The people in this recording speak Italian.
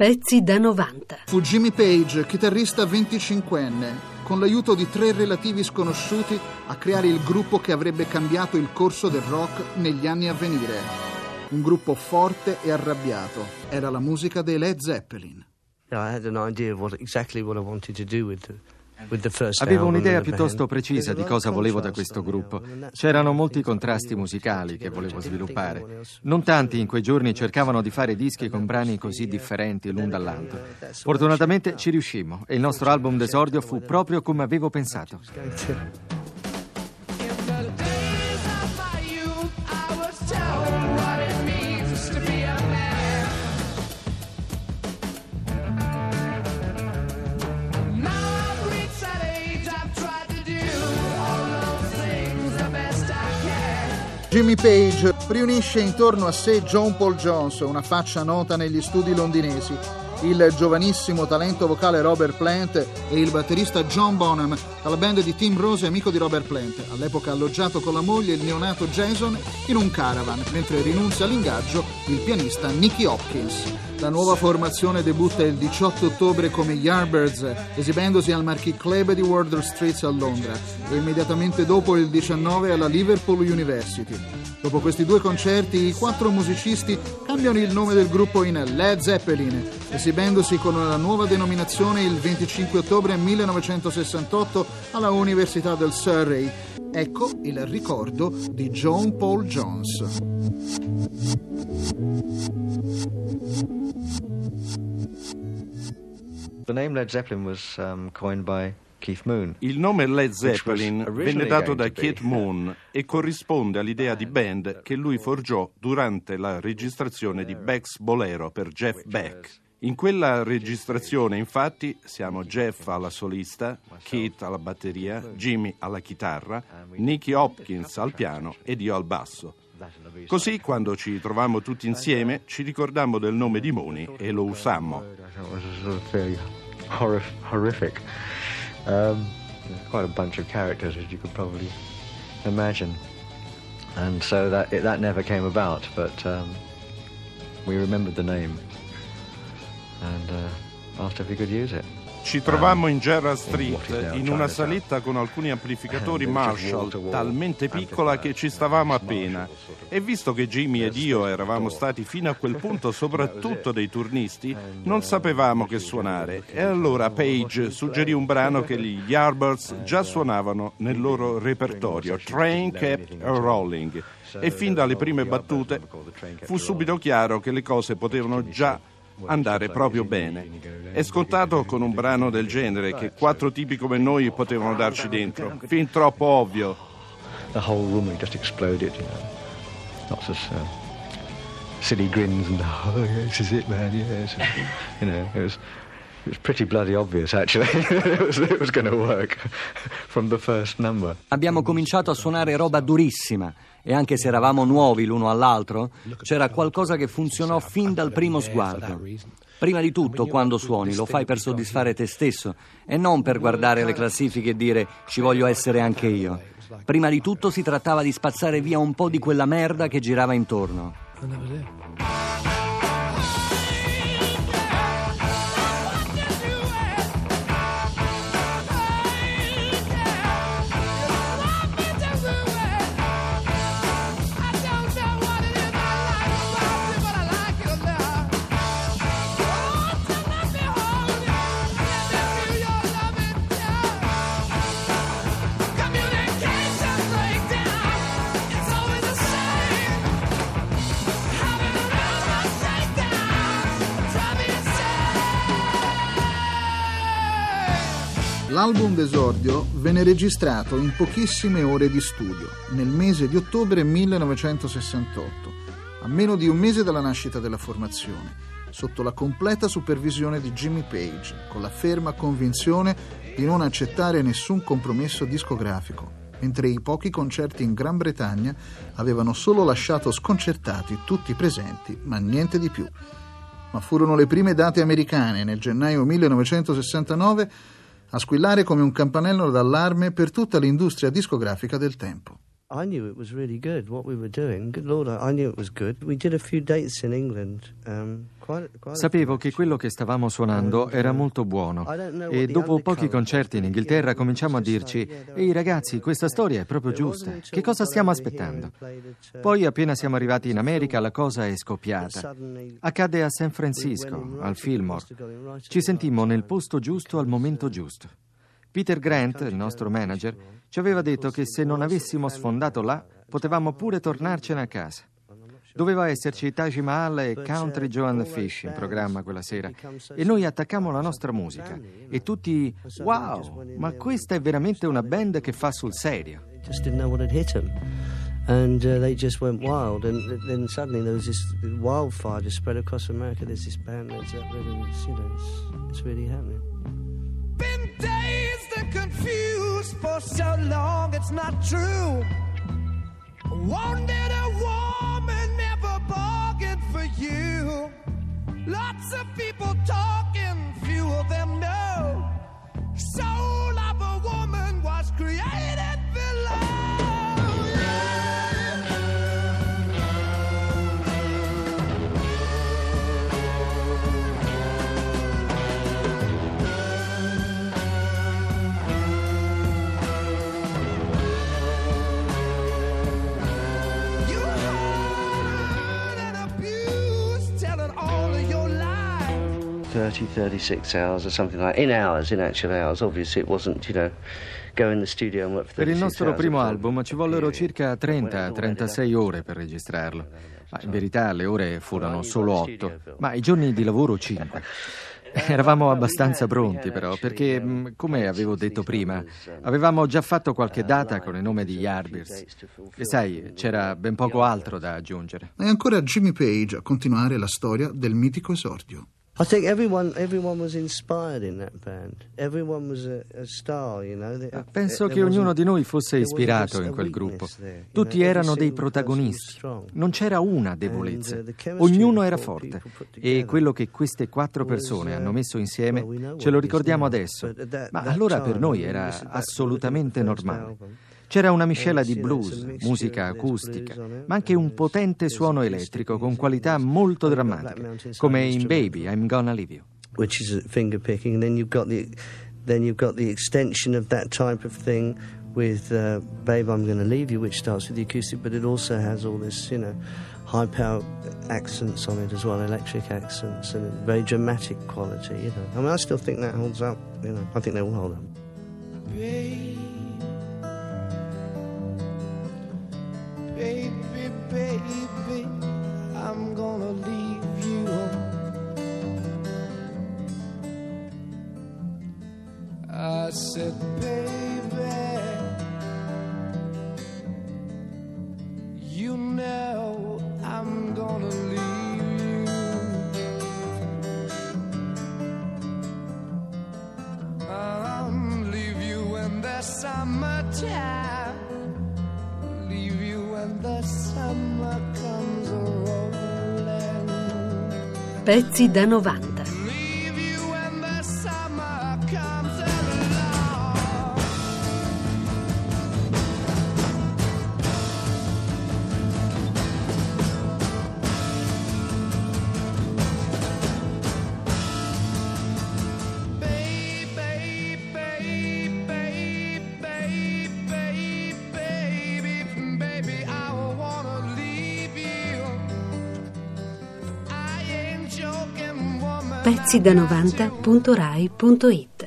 Pezzi da 90. Fu Jimmy Page, chitarrista 25enne, con l'aiuto di tre relativi sconosciuti, a creare il gruppo che avrebbe cambiato il corso del rock negli anni a venire. Un gruppo forte e arrabbiato. Era la musica dei Led Zeppelin. I had an idea of what exactly what I wanted to do with the Avevo un'idea piuttosto precisa di cosa volevo da questo gruppo. C'erano molti contrasti musicali che volevo sviluppare. Non tanti in quei giorni cercavano di fare dischi con brani così differenti l'un dall'altro. Fortunatamente ci riuscimmo e il nostro album d'esordio fu proprio come avevo pensato. Jimmy Page riunisce intorno a sé John Paul Jones, una faccia nota negli studi londinesi, il giovanissimo talento vocale Robert Plant e il batterista John Bonham dalla band di Tim Rose, amico di Robert Plant, all'epoca alloggiato con la moglie il neonato Jason in un caravan, mentre rinunzia all'ingaggio il pianista Nicky Hopkins. La nuova formazione debutta il 18 ottobre come Yardbirds, esibendosi al Marquis Club di Wardour Street a Londra e immediatamente dopo il 19 alla Liverpool University. Dopo questi due concerti i quattro musicisti cambiano il nome del gruppo in Led Zeppelin, esibendosi con la nuova denominazione il 25 ottobre 1968 alla Università del Surrey. Ecco il ricordo di John Paul Jones. The name Led Zeppelin was um, coined by Keith Moon. Il nome Led Zeppelin venne dato da Keith Moon e corrisponde all'idea di band che lui forgiò durante la registrazione di Beck's Bolero per Jeff Beck. In quella registrazione, infatti, siamo Jeff alla solista, Keith alla batteria, Jimmy alla chitarra, Nicky Hopkins al piano ed io al basso. Così, quando ci trovammo tutti insieme, ci ricordammo del nome di Moni e lo usammo horrif- horrific. Um, quite a bunch of characters, as you could probably imagine. And so that it, that never came about, but um, we remembered the name and uh, asked if we could use it. Ci trovammo in Gerrard Street in una saletta con alcuni amplificatori Marshall talmente piccola che ci stavamo appena. e visto che Jimmy ed io eravamo stati fino a quel punto soprattutto dei turnisti non sapevamo che suonare. E allora Page suggerì un brano che gli Yardbirds già suonavano nel loro repertorio. Train Kept Rolling. e fin dalle prime battute fu subito chiaro che le cose potevano già andare proprio bene. È scontato con un brano del genere che quattro tipi come noi potevano darci dentro, fin troppo ovvio. The whole room just exploded, you know. Lots of uh, silly grins and oh this is it, man. Yes, you know, it was. It was pretty bloody obvious actually. it was, it was going to work from the first number. Abbiamo cominciato a suonare roba durissima e anche se eravamo nuovi l'uno all'altro, c'era qualcosa che funzionò fin dal primo sguardo. Prima di tutto, quando suoni, lo fai per soddisfare te stesso e non per guardare le classifiche e dire ci voglio essere anche io. Prima di tutto si trattava di spazzare via un po' di quella merda che girava intorno. L'album d'esordio venne registrato in pochissime ore di studio, nel mese di ottobre 1968, a meno di un mese dalla nascita della formazione, sotto la completa supervisione di Jimmy Page, con la ferma convinzione di non accettare nessun compromesso discografico, mentre i pochi concerti in Gran Bretagna avevano solo lasciato sconcertati tutti i presenti, ma niente di più. Ma furono le prime date americane nel gennaio 1969 a squillare come un campanello d'allarme per tutta l'industria discografica del tempo. I knew it was really good what we were doing. Good Lord, I knew it was good. We did a few dates in England. Um, Sapevo che quello che stavamo suonando era molto buono e dopo pochi concerti in Inghilterra cominciamo a dirci Ehi ragazzi, questa storia è proprio giusta, che cosa stiamo aspettando? Poi appena siamo arrivati in America la cosa è scoppiata. Accadde a San Francisco, al Fillmore. Ci sentimmo nel posto giusto al momento giusto. Peter Grant, il nostro manager, ci aveva detto che se non avessimo sfondato là, potevamo pure tornarcene a casa. Doveva esserci Taj Mahal e Country Joe and the Fish in programma quella sera e noi attaccammo la nostra musica e tutti wow, ma questa è veramente una band che fa sul serio. And uh, they just went wild, and then suddenly there was this wildfire just spread across America. There's this band that's up there, and it's, you know, it's, it's really happening. Been dazed and confused for so long, it's not true. Wanted a woman, 30, 36 hours or something like in hours, in actual hours. Obviously, it wasn't, you know, go in the studio and work for Per 36 il nostro primo album ci vollero circa 30-36 ore per registrarlo. Ma in verità le ore furono solo 8, ma i giorni di lavoro 5. Eravamo abbastanza pronti però, perché, mh, come avevo detto prima, avevamo già fatto qualche data con il nome di Yardbirds. E sai, c'era ben poco altro da aggiungere. È ancora Jimmy Page a continuare la storia del mitico esordio. I think everyone everyone was inspired in that band. Everyone was a, a star, you know. There- Penso there che ognuno di noi fosse ispirato in quel gruppo. there, Tutti know, erano dei protagonisti. Non c'era una And, debolezza. uh, Ognuno era forte. E quello che queste quattro was, persone uh, hanno messo insieme well, we know ce lo ricordiamo adesso. that- Ma allora per noi era assolutamente normale. C'era una miscela And, di blues, musica acustica, on it, ma anche un potente suono elettrico con qualità molto drammatiche, come in. Baby, I'm Gonna Leave You. which is finger picking. And then you've got the then you've got the extension of that type of thing with uh, "Babe, I'm to Leave You," which starts with the acoustic, but it also has all this, you know, high power accents on it as well, electric accents, and very dramatic quality. You know, I mean, I still think that holds up. You know, I think they all hold up. Baby, summertime. Leave you. Pezzi da 90. Pezzi da 90.rai.it